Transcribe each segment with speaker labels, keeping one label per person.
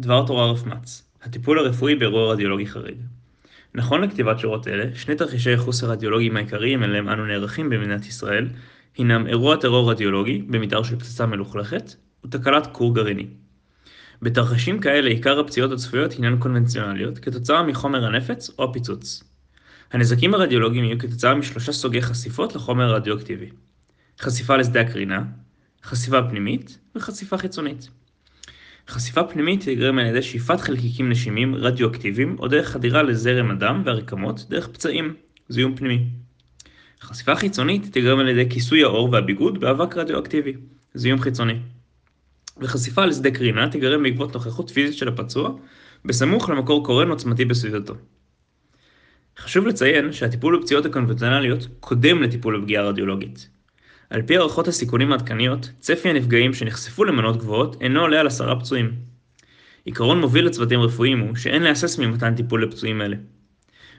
Speaker 1: דבר תורה רפמ"ץ הטיפול הרפואי באירוע רדיולוגי חריג נכון לכתיבת שורות אלה, שני תרחישי הייחוס הרדיולוגיים העיקריים אליהם אנו נערכים במדינת ישראל הינם אירוע טרור רדיולוגי במתאר של פצצה מלוכלכת ותקלת כור גרעיני. בתרחישים כאלה עיקר הפציעות הצפויות הינן קונבנציונליות כתוצאה מחומר הנפץ או הפיצוץ. הנזקים הרדיולוגיים יהיו כתוצאה משלושה סוגי חשיפות לחומר הרדיואקטיבי חשיפה לשדה הקרינה, חשיפה פנימית וחשיפה חיצונית. חשיפה פנימית תגרם על ידי שאיפת חלקיקים נשימים רדיואקטיביים או דרך חדירה לזרם הדם והרקמות דרך פצעים, זיהום פנימי. חשיפה חיצונית תגרם על ידי כיסוי העור והביגוד באבק רדיואקטיבי, זיהום חיצוני. וחשיפה לשדה קרינה תגרם בעקבות נוכחות פיזית של הפצוע בסמוך למקור קורן עוצמתי בסביבתו. חשוב לציין שהטיפול בפציעות הקונבנציונליות קודם לטיפול בפגיעה רדיולוגית. על פי הערכות הסיכונים העדכניות, צפי הנפגעים שנחשפו למנות גבוהות אינו עולה על עשרה פצועים. עיקרון מוביל לצוותים רפואיים הוא שאין להסס ממתן טיפול לפצועים אלה.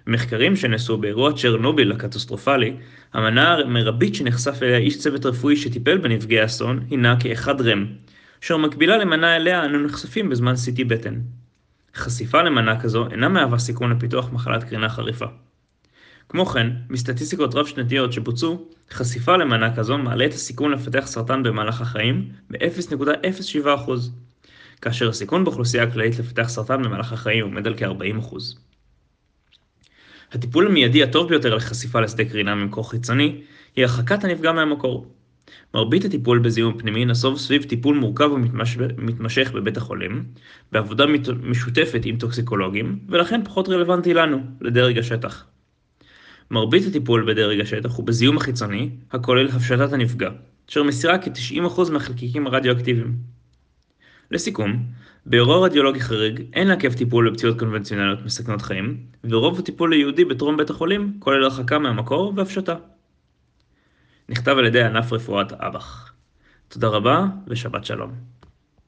Speaker 1: במחקרים שנעשו באירוע צ'רנוביל הקטסטרופלי, המנה המרבית שנחשף אליה איש צוות רפואי שטיפל בנפגעי אסון הינה כאחד רם, אשר מקבילה למנה אליה אנו נחשפים בזמן CT בטן. חשיפה למנה כזו אינה מהווה סיכון לפיתוח מחלת קרינה חריפה. כמו כן, מסטטיסטיקות רב-שנתיות שבוצעו, חשיפה למנה כזו מעלה את הסיכון לפתח סרטן במהלך החיים ב-0.07%, כאשר הסיכון באוכלוסייה הכללית לפתח סרטן במהלך החיים עומד על כ-40%. הטיפול המיידי הטוב ביותר לחשיפה לשדה קרינה ממקור חיצוני, היא הרחקת הנפגע מהמקור. מרבית הטיפול בזיהום פנימי נסוב סביב טיפול מורכב ומתמשך בבית החולים, בעבודה משותפת עם טוקסיקולוגים, ולכן פחות רלוונטי לנו, לדרג השטח. מרבית הטיפול בדרג השטח הוא בזיהום החיצוני, הכולל הפשטת הנפגע, אשר מסירה כ-90% מהחלקיקים הרדיואקטיביים. לסיכום, באירוע רדיולוגי חריג אין לעכב טיפול בפציעות קונבנציונליות מסכנות חיים, ורוב הטיפול היהודי בטרום בית החולים כולל הרחקה מהמקור והפשטה. נכתב על ידי ענף רפואת אב"ח. תודה רבה ושבת שלום.